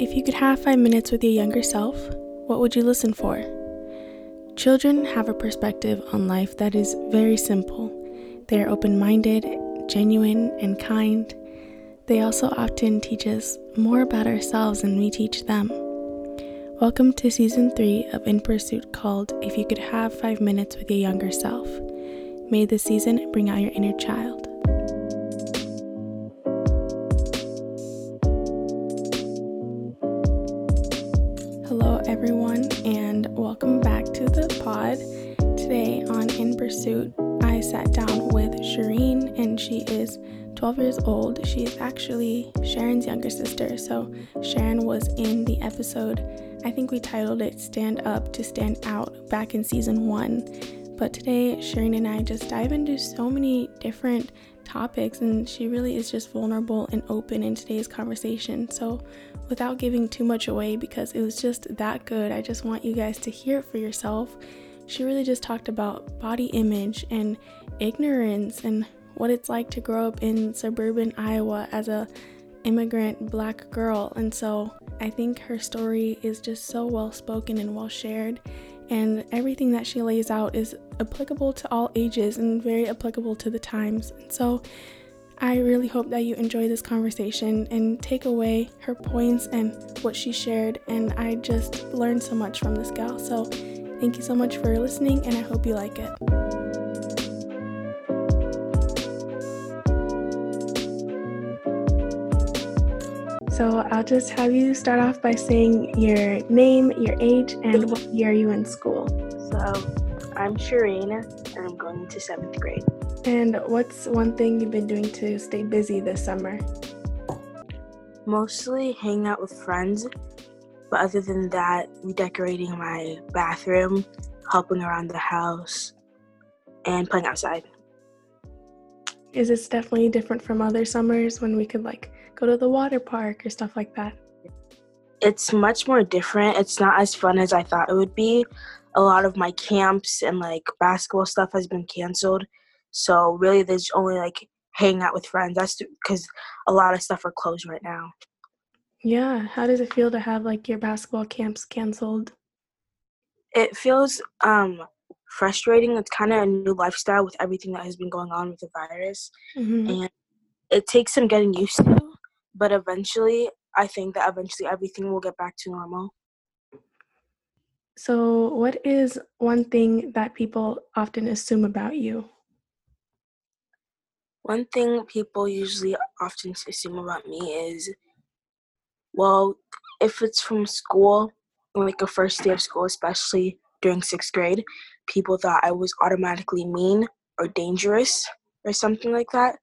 If you could have five minutes with your younger self, what would you listen for? Children have a perspective on life that is very simple. They are open minded, genuine, and kind. They also often teach us more about ourselves than we teach them. Welcome to season three of In Pursuit called If You Could Have Five Minutes with Your Younger Self. May this season bring out your inner child. Pod. Today on In Pursuit, I sat down with Sharine, and she is 12 years old. She is actually Sharon's younger sister. So, Sharon was in the episode, I think we titled it Stand Up to Stand Out back in season one. But today, Sharine and I just dive into so many different topics, and she really is just vulnerable and open in today's conversation. So, without giving too much away because it was just that good. I just want you guys to hear it for yourself. She really just talked about body image and ignorance and what it's like to grow up in suburban Iowa as a immigrant black girl. And so I think her story is just so well spoken and well shared. And everything that she lays out is applicable to all ages and very applicable to the times. And so I really hope that you enjoy this conversation and take away her points and what she shared. And I just learned so much from this gal. So thank you so much for listening, and I hope you like it. So I'll just have you start off by saying your name, your age, and what year are you in school? So I'm Sharine, and I'm going to seventh grade. And what's one thing you've been doing to stay busy this summer? Mostly hanging out with friends, but other than that, redecorating my bathroom, helping around the house, and playing outside. Is this definitely different from other summers when we could like go to the water park or stuff like that? It's much more different. It's not as fun as I thought it would be. A lot of my camps and like basketball stuff has been canceled. So really, there's only like hanging out with friends. That's because a lot of stuff are closed right now. Yeah. How does it feel to have like your basketball camps canceled? It feels um frustrating. It's kind of a new lifestyle with everything that has been going on with the virus, Mm-hmm. and it takes some getting used to. But eventually, I think that eventually everything will get back to normal. So, what is one thing that people often assume about you? One thing people usually often assume about me is, well, if it's from school, like a first day of school, especially during sixth grade, people thought I was automatically mean or dangerous or something like that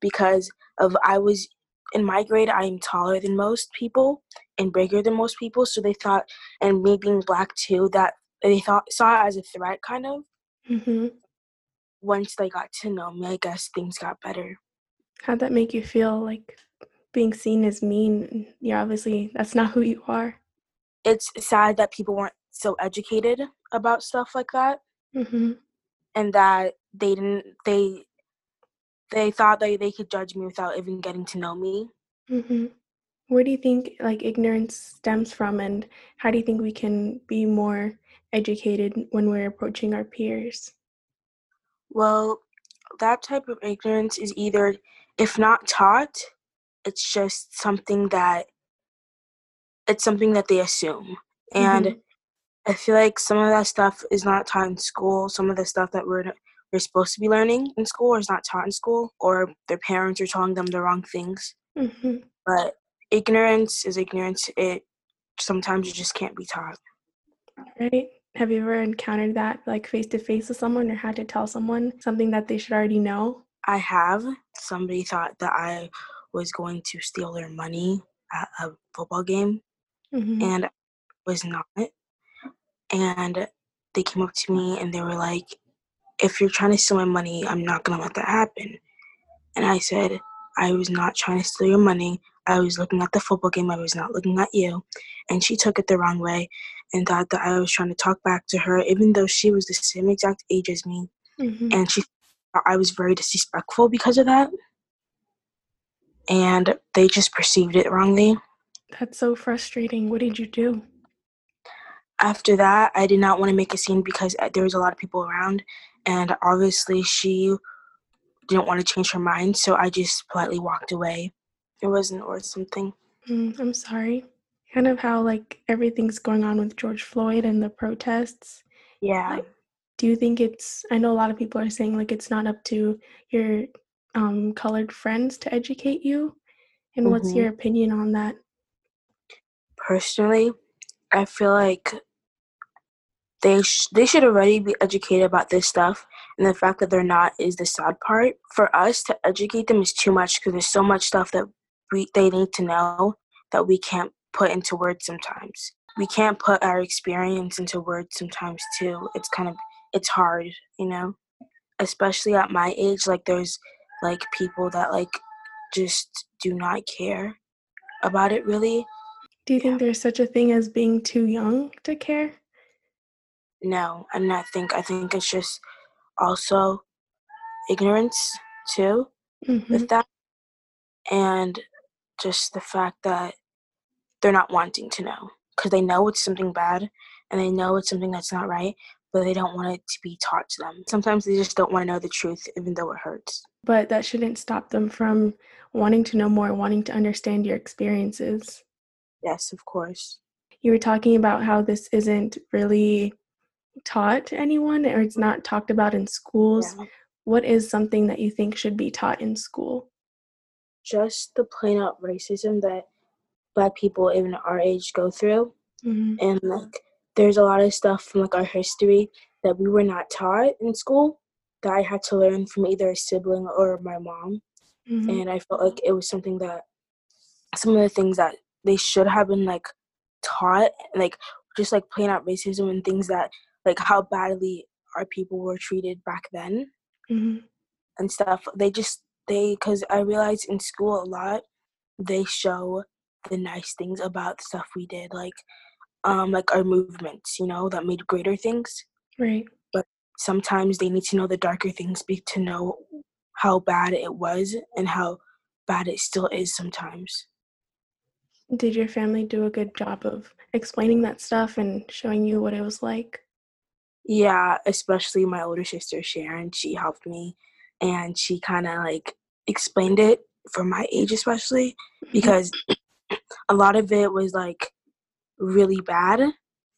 because of I was in my grade I am taller than most people and bigger than most people, so they thought and me being black too that they thought saw it as a threat kind of. Mm-hmm. Once they got to know me, I guess things got better. How'd that make you feel like being seen as mean? You're obviously, that's not who you are. It's sad that people weren't so educated about stuff like that Mm-hmm. and that they didn't they they thought that they could judge me without even getting to know me. Mm-hmm. Where do you think like ignorance stems from, and how do you think we can be more educated when we're approaching our peers? Well, that type of ignorance is either if not taught, it's just something that it's something that they assume. And Mhm. I feel like some of that stuff is not taught in school. Some of the stuff that we're we're supposed to be learning in school is not taught in school, or their parents are telling them the wrong things. Mm-hmm. But ignorance is ignorance. It sometimes you just can't be taught. Right? Have you ever encountered that like face to face with someone, or had to tell someone something that they should already know? I have. Somebody thought that I was going to steal their money at a football game, Mm-hmm. and I was not. And they came up to me and they were like, if you're trying to steal my money, I'm not going to let that happen. And I said, I was not trying to steal your money. I was looking at the football game. I was not looking at you. And she took it the wrong way and thought that I was trying to talk back to her, even though she was the same exact age as me. Mm-hmm. And she thought I was very disrespectful because of that. And they just perceived it wrongly. That's so frustrating. What did you do? After that, I did not want to make a scene because uh, there was a lot of people around, and obviously she didn't want to change her mind, so I just politely walked away. It wasn't worth something. Mm, I'm sorry. Kind of how like everything's going on with George Floyd and the protests. Yeah. Like, do you think it's? I know a lot of people are saying like it's not up to your um, colored friends to educate you. And what's Mhm. your opinion on that? Personally, I feel like they sh- they should already be educated about this stuff, and the fact that they're not is the sad part. For us to educate them is too much because there's so much stuff that we they need to know that we can't put into words sometimes. We can't put our experience into words sometimes too. It's kind of it's hard, you know. Especially at my age, like there's like people that like just do not care about it really. Do you think there's such a thing as being too young to care? No, and I think I think it's just also ignorance too hmm with that, and just the fact that they're not wanting to know because they know it's something bad and they know it's something that's not right, but they don't want it to be taught to them. Sometimes they just don't want to know the truth, even though it hurts. But that shouldn't stop them from wanting to know more, wanting to understand your experiences. Yes, of course. You were talking about how this isn't really taught to anyone or it's not talked about in schools. Yeah. What is something that you think should be taught in school? Just the plain out racism that black people even our age go through. hmm and like there's a lot of stuff from like our history that we were not taught in school that I had to learn from either a sibling or my mom. Hmm and I felt like it was something that some of the things that they should have been like taught like just like playing out racism and things that like how badly our people were treated back then hmm and stuff they just they because i realized in school a lot they show the nice things about the stuff we did like um like our movements you know that made greater things Right. But sometimes they need to know the darker things be to know how bad it was and how bad it still is sometimes Did your family do a good job of explaining that stuff and showing you what it was like? yeah especially my older sister sharon she helped me and she kind of like explained it for my age especially because a lot of it was like really bad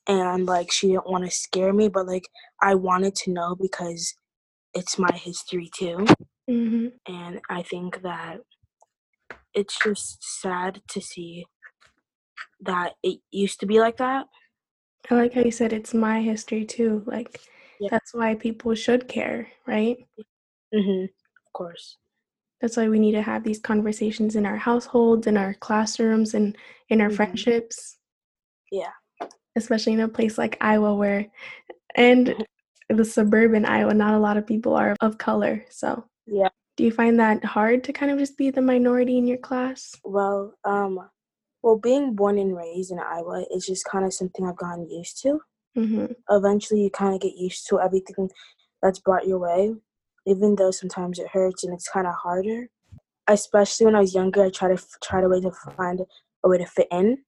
and like she didn't want to scare me but like i wanted to know because it's my history too hmm and i think that it's just sad to see that it used to be like that I like how you said it's my history too. Like, Yeah. that's why people should care, right? mm-hmm. of course That's why we need to have these conversations in our households, in our classrooms, and in our Mhm. friendships. Yeah. Especially in a place like Iowa, where, and the suburban Iowa, not a lot of people are of color. So, Yeah. do you find that hard to kind of just be the minority in your class? well um well being born and raised in iowa is just kind of something i've gotten used to Mm-hmm. eventually you kind of get used to everything that's brought your way even though sometimes it hurts and it's kind of harder especially when i was younger i tried to f- try to way to find a way to fit in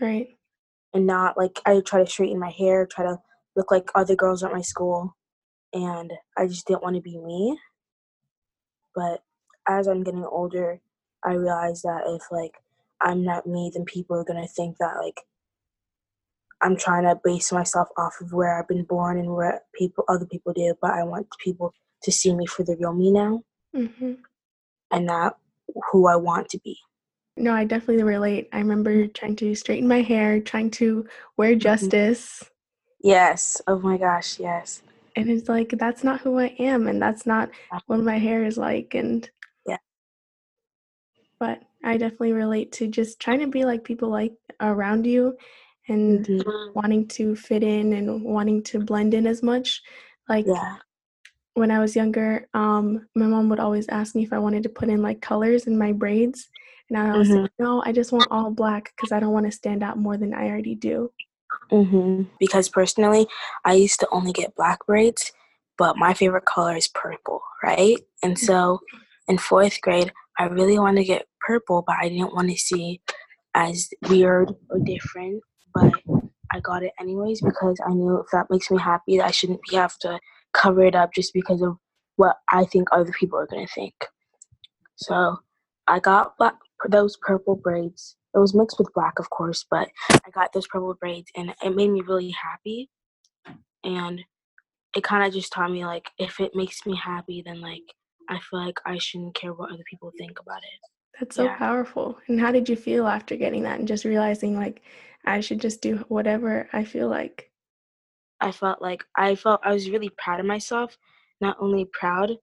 Right. And not like i try to straighten my hair try to look like other girls at my school and i just didn't want to be me. But as i'm getting older i realize that if like i'm not me then people are going to think that like i'm trying to base myself off of where i've been born and where people other people do but i want people to see me for the real me now. Mm-hmm. and not who i want to be No, I definitely relate. I remember trying to straighten my hair, trying to wear justice. yes oh my gosh yes And it's like, that's not who I am. And that's not what my hair is like. And Yeah. But I definitely relate to just trying to be like people like around you and Mhm. wanting to fit in and wanting to blend in as much. Like yeah when I was younger, um, my mom would always ask me if I wanted to put in like colors in my braids. And I was Mhm. like, no, I just want all black because I don't want to stand out more than I already do. hmm Because personally, I used to only get black braids, but my favorite color is purple, right? And so in fourth grade, I really wanted to get purple, but I didn't want to see, as weird or different, but I got it anyways because I knew if that makes me happy, that I shouldn't be have to cover it up just because of what I think other people are gonna think. So I got black, those purple braids. It was mixed with black, of course, but I got those purple braids, and it made me really happy. And it kind of just taught me like if it makes me happy, then like I feel like I shouldn't care what other people think about it. That's so yeah. powerful. And how did you feel after getting that and just realizing like I should just do whatever I feel like? I felt like I felt I was really proud of myself. Not only proud,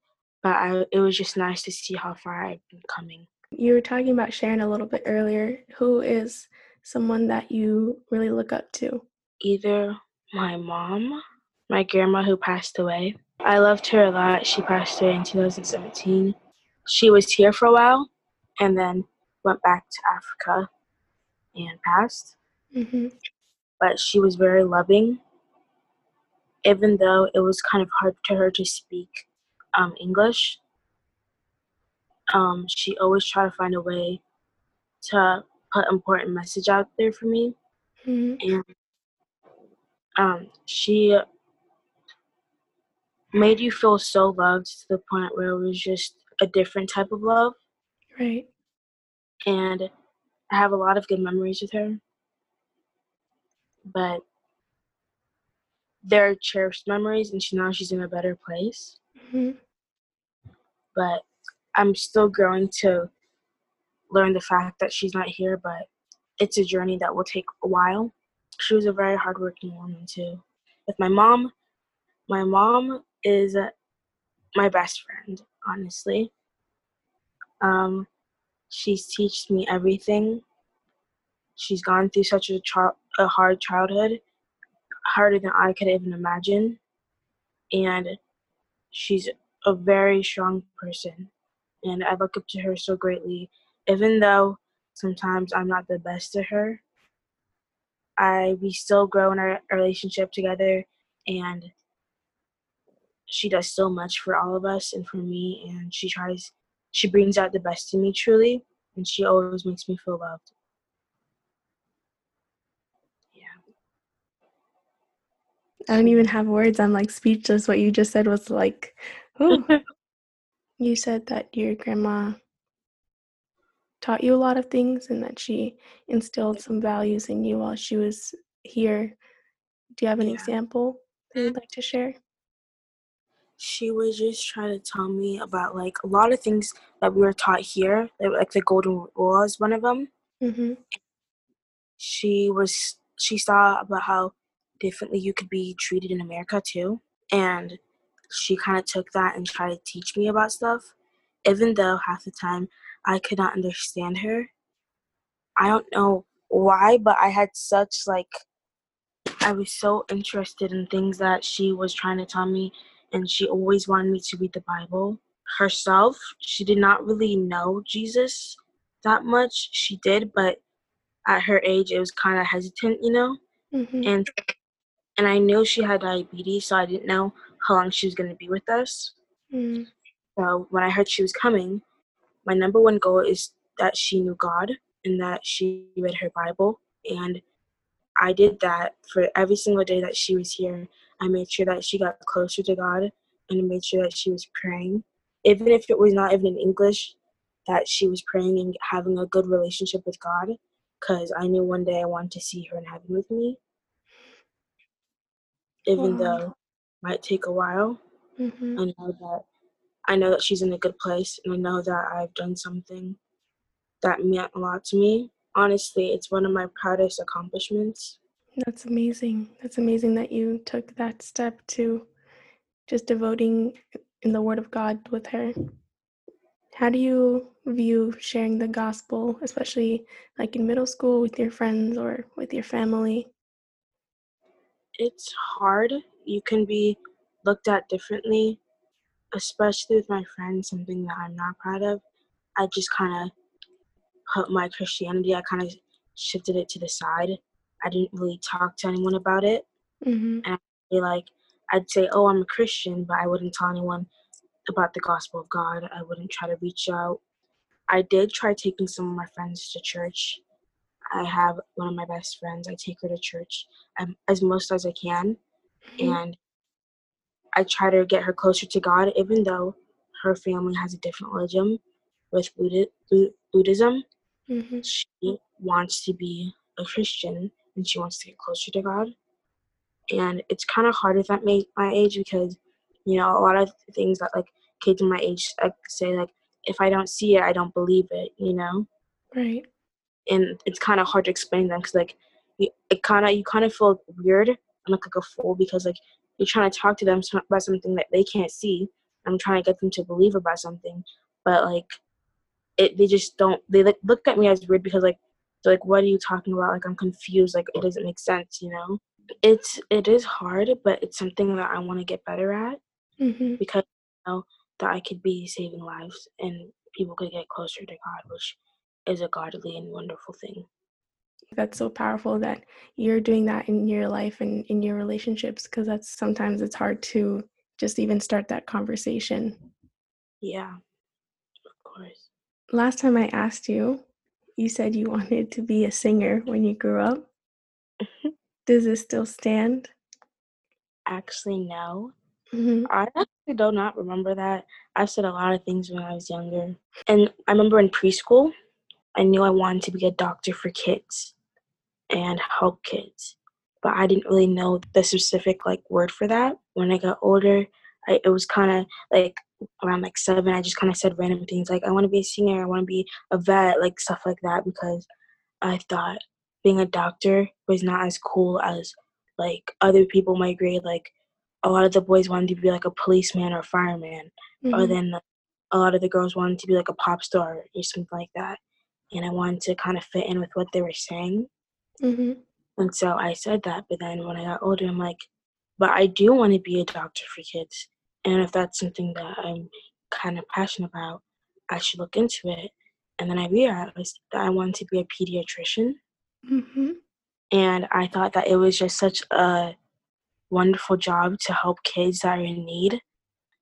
but I, it was just nice to see how far I've been coming. You were talking about Sharon a little bit earlier. Who is someone that you really look up to? Either my mom, my grandma who passed away. I loved her a lot. She passed away in 2017. She was here for a while and then went back to Africa and passed. Mm-hmm. But she was very loving, even though it was kind of hard to her to speak um, English. Um, she always tried to find a way to put important message out there for me, mm-hmm. and um, she made you feel so loved to the point where it was just a different type of love. Right. And I have a lot of good memories with her. But they're cherished memories, and she now she's in a better place. Mm-hmm. But I'm still growing to learn the fact that she's not here, but it's a journey that will take a while. She was a very hardworking woman, too. With my mom, my mom is my best friend, honestly. Um, she's taught me everything. She's gone through such a, a hard childhood, harder than I could even imagine. And she's a very strong person. And I look up to her so greatly. Even though sometimes I'm not the best to her, I we still grow in our relationship together and she does so much for all of us and for me and she tries she brings out the best in me truly and she always makes me feel loved. Yeah. I don't even have words. I'm like speechless what you just said was like you said that your grandma taught you a lot of things and that she instilled some values in you while she was here do you have an yeah. example that you'd like to share she was just trying to tell me about like a lot of things that we were taught here, like the golden rule is one of them. Mm-hmm. She was she saw about how differently you could be treated in America too, and she kind of took that and tried to teach me about stuff, even though half the time I could not understand her. I don't know why, but I had such like I was so interested in things that she was trying to tell me and she always wanted me to read the Bible herself. She did not really know Jesus that much. She did, but at her age, it was kind of hesitant, you know. Mm-hmm. And and I knew she had diabetes, so I didn't know how long she was going to be with us. Mm. So when I heard she was coming, my number one goal is that she knew God and that she read her Bible. And I did that for every single day that she was here. I made sure that she got closer to God and I made sure that she was praying. Even if it was not even in English, that she was praying and having a good relationship with God because I knew one day I wanted to see her in heaven with me. Even wow. though might take a while. Mm-hmm. I know that I know that she's in a good place and I know that I've done something that meant a lot to me. Honestly, it's one of my proudest accomplishments. That's amazing. That's amazing that you took that step to just devoting in the Word of God with her. How do you view sharing the gospel, especially like in middle school with your friends or with your family? It's hard. You can be looked at differently, especially with my friends, something that I'm not proud of. I just kind of put my Christianity, I kind of shifted it to the side I didn't really talk to anyone about it. Mm-hmm. And I like I'd say, "Oh, I'm a Christian," but I wouldn't tell anyone about the gospel of God. I wouldn't try to reach out. I did try taking some of my friends to church. I have one of my best friends. I take her to church um, as most as I can. And I try to get her closer to God, even though her family has a different religion with Buddhism. Mm-hmm. She wants to be a Christian and she wants to get closer to God. And it's kind of hard at that my age because, you know, a lot of things that like kids in my age like, say like, if I don't see it, I don't believe it. You know. Right. And it's kind of hard to explain them because like, you, it kind of you kind of feel weird and look like a fool because like you're trying to talk to them about something that they can't see. I'm trying to get them to believe about something, but like, it they just don't. They like look at me as weird because like, they're like, what are you talking about? Like I'm confused. Like it doesn't make sense. You know. It's it is hard, but it's something that I want to get better at mm-hmm. because you know that I could be saving lives and people could get closer to God, which is a godly and wonderful thing. That's so powerful that you're doing that in your life and in your relationships because that's sometimes it's hard to just even start that conversation. Yeah, of course. Last time I asked you, you said you wanted to be a singer when you grew up. Does this still stand? Actually, no. Mm-hmm. I actually do not remember that. I said a lot of things when I was younger. And I remember in preschool, I knew I wanted to be a doctor for kids and help kids. But I didn't really know the specific like word for that. When I got older, I, it was kind of like around like seven, I just kind of said random things like I want to be a singer, I want to be a vet, like stuff like that because I thought being a doctor was not as cool as like other people my grade. Like a lot of the boys wanted to be like a policeman or a fireman, mm-hmm. or then a lot of the girls wanted to be like a pop star or something like that. And I wanted to kind of fit in with what they were saying. Mm-hmm. And so I said that, but then when I got older, I'm like, but I do want to be a doctor for kids. And if that's something that I'm kind of passionate about, I should look into it. And then I realized that I wanted to be a pediatrician. Mm-hmm. And I thought that it was just such a wonderful job to help kids that are in need.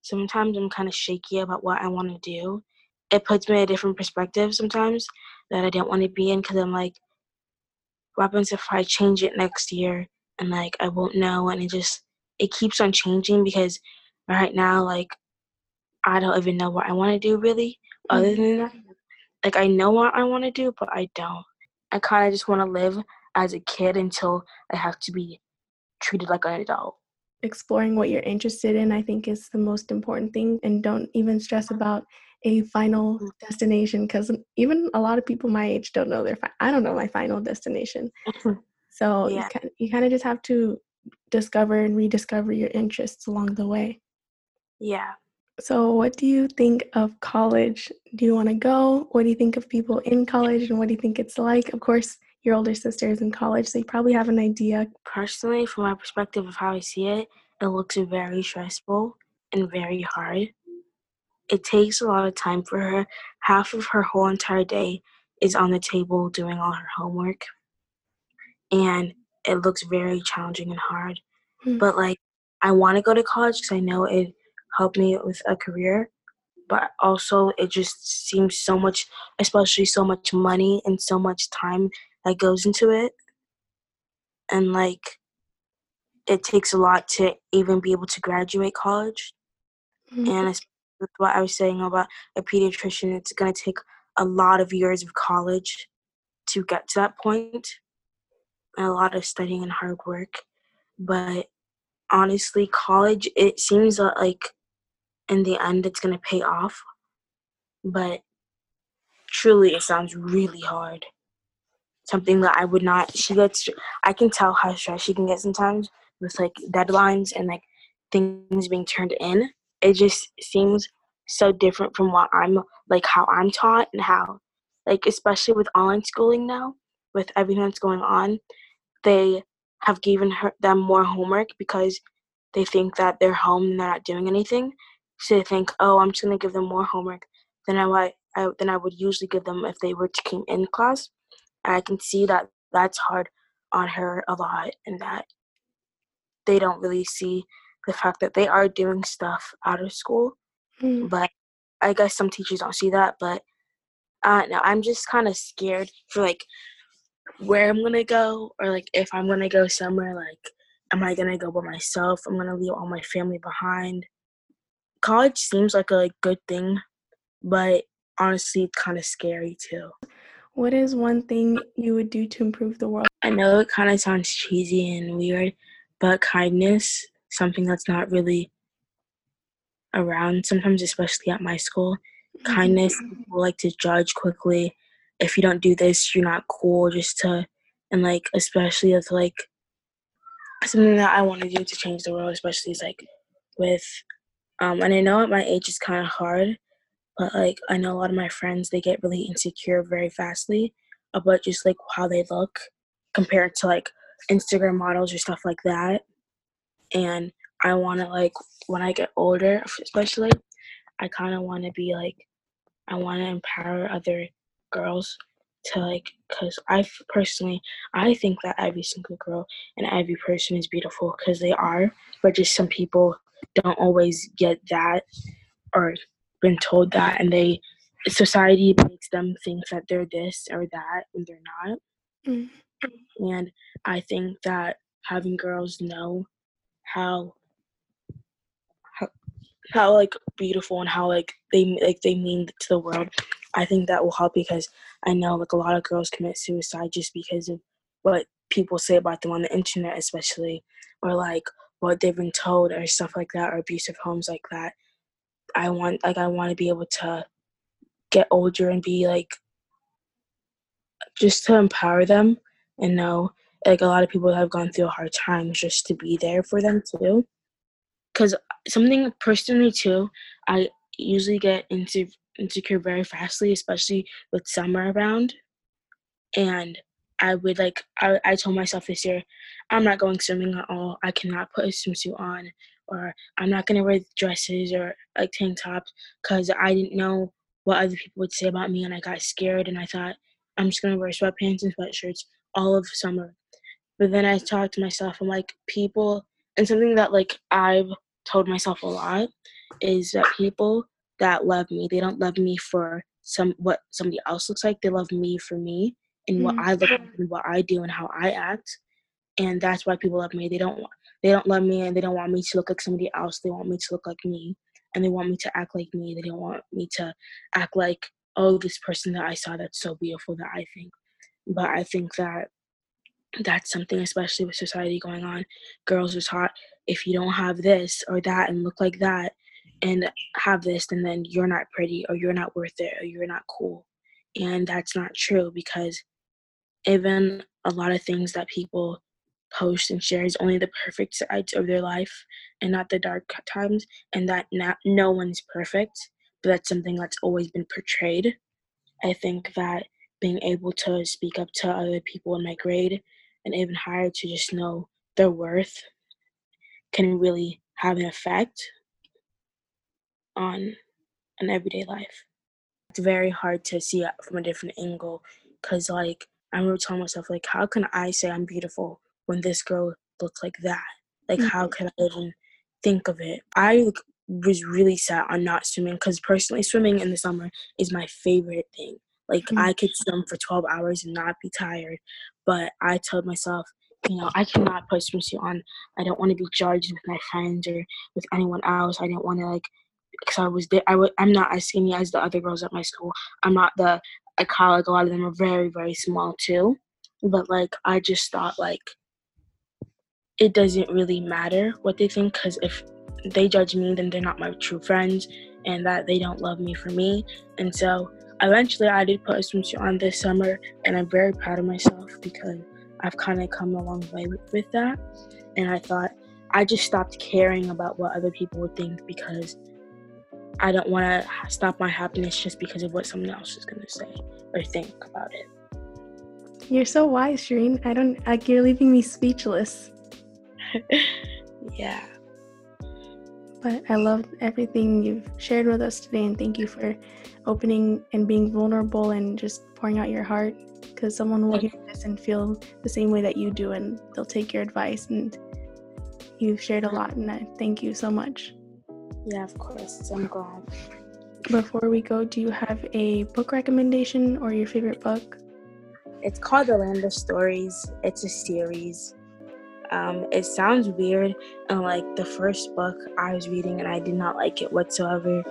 Sometimes I'm kind of shaky about what I want to do. It puts me in a different perspective sometimes that I don't want to be in because I'm like, what happens if I change it next year and like I won't know and it just it keeps on changing because right now like I don't even know what I want to do really other mm-hmm. than that. Like I know what I want to do but I don't. I kind of just want to live as a kid until I have to be treated like an adult. Exploring what you're interested in, I think, is the most important thing. And don't even stress about a final mm. destination because even a lot of people my age don't know their. Fi- I don't know my final destination. so yeah. you kind of just have to discover and rediscover your interests along the way. Yeah. So, what do you think of college? Do you want to go? What do you think of people in college and what do you think it's like? Of course, your older sister is in college, so you probably have an idea. Personally, from my perspective of how I see it, it looks very stressful and very hard. It takes a lot of time for her. Half of her whole entire day is on the table doing all her homework. And it looks very challenging and hard. Mm. But like, I want to go to college because I know it helped me with a career. But also, it just seems so much, especially so much money and so much time that goes into it. And like it takes a lot to even be able to graduate college. Mm-hmm. And with what I was saying about a pediatrician, it's going to take a lot of years of college to get to that point, and a lot of studying and hard work. But honestly, college, it seems like in the end it's going to pay off. But truly, it sounds really hard something that I would not. She gets. I can tell how stressed she can get sometimes with like deadlines and like things being turned in. It just seems so different from what I'm like how I'm taught and how like especially with online schooling now with everything that's going on they have given her them more homework because they think that they're home and they're not doing anything. So they think oh i'm just going to give them more homework than I, I than i would usually give them if they were to come in class. And I can see that that's hard on her a lot and that they don't really see the fact that they are doing stuff out of school. Mm. But I guess some teachers don't see that. But uh, no, I'm just kind of scared for like where I'm gonna go or like if I'm gonna go somewhere like am I gonna go by myself? I'm gonna leave all my family behind. College seems like a good thing, but honestly it's kind of scary too. What is one thing you would do to improve the world? I know it kind of sounds cheesy and weird, but kindness, something that's not really around sometimes, especially at my school. Mm-hmm. Kindness, people like to judge quickly. If you don't do this, you're not cool. Just to, and like, especially with like something that I want to do to change the world, especially is like with, um, and I know at my age it's kind of hard, but like I know a lot of my friends they get really insecure very fastly about just like how they look compared to like Instagram models or stuff like that. And I want to like when I get older, especially, I kind of want to be like, I want to empower other girls to like, cause I personally, I think that every single girl and every person is beautiful because they are, but just some people don't always get that or been told that, and they society makes them think that they're this or that when they're not. Mm. And I think that having girls know how how like beautiful and how like they like they mean to the world. I think that will help because i know like a lot of girls commit suicide just because of what people say about them on the internet especially or like what they've been told or stuff like that or abusive homes like that. I want like i want to be able to get older and be like just to empower them and know like a lot of people have gone through a hard time just to be there for them too because something personally too, I usually get into insecure very fastly, especially with summer around. And I would like I, I told myself this year, I'm not going swimming at all. I cannot put a swimsuit on or I'm not gonna wear dresses or like tank tops because I didn't know what other people would say about me and I got scared and I thought I'm just gonna wear sweatpants and sweatshirts all of summer. But then I talk to myself, I'm like, people and something that like I've told myself a lot is that people that love me, they don't love me for some what somebody else looks like. They love me for me and mm-hmm. what I look like and what I do and how I act. And that's why people love me. They don't they don't love me and they don't want me to look like somebody else. They want me to look like me and they want me to act like me. They don't want me to act like, oh, this person that I saw that's so beautiful that I think. But I think that that's something especially with society going on girls are taught if you don't have this or that and look like that and have this and then you're not pretty or you're not worth it or you're not cool. And that's not true because even a lot of things that people post and share is only the perfect sides of their life and not the dark times and that not, no one's perfect but that's something that's always been portrayed. I think that being able to speak up to other people in my grade and even higher to just know their worth can really have an effect on an everyday life. It's very hard to see it from a different angle because, like, I remember telling myself, like, how can I say I'm beautiful when this girl looks like that? Like, mm-hmm. how can I even think of it? I was really sad on not swimming because personally, swimming in the summer is my favorite thing. Like mm-hmm. I could swim for 12 hours and not be tired. But I told myself, you know, I cannot put swimsuit on. I don't want to be judged with my friends or with anyone else. I didn't want to like, because I was there. I w- I'm not as skinny as the other girls at my school. I'm not the. I call like a lot of them are very very small too, but like I just thought like it doesn't really matter what they think because if they judge me, then they're not my true friends, and that they don't love me for me. And so eventually I did put a swimsuit on this summer, and I'm very proud of myself because I've kind of come a long way with, with that. And I thought I just stopped caring about what other people would think because I don't want to stop my happiness just because of what someone else is going to say or think about it. You're so wise, Sharine. I don't like you're leaving me speechless. yeah. But I love everything you've shared with us today, and thank you for opening and being vulnerable and just pouring out your heart because someone will hear this and feel the same way that you do, and they'll take your advice. And you've shared a lot, and I thank you so much. Yeah, of course. I'm glad. Before we go, do you have a book recommendation or your favorite book? it's called The Land of Stories. It's a series. Um, it sounds weird, and like the first book I was reading, and I did not like it whatsoever.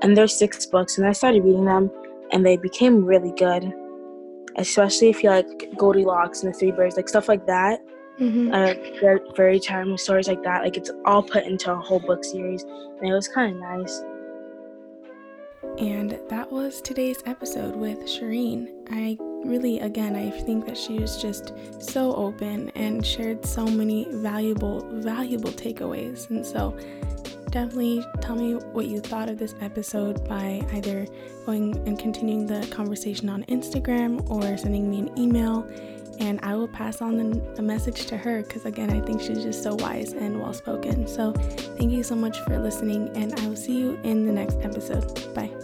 And there's six books, and I started reading them, and they became really good. Especially if you like Goldilocks and the Three Bears, like stuff like that. Mm-hmm. Uh, very charming stories like that. Like it's all put into a whole book series, and it was kind of nice. And that was today's episode with Sharine. I really, again, I think that she was just so open and shared so many valuable, valuable takeaways. And so, definitely tell me what you thought of this episode by either going and continuing the conversation on Instagram or sending me an email. And I will pass on the, message to her because, again, I think she's just so wise and well spoken. So, thank you so much for listening, and I will see you in the next episode. Bye.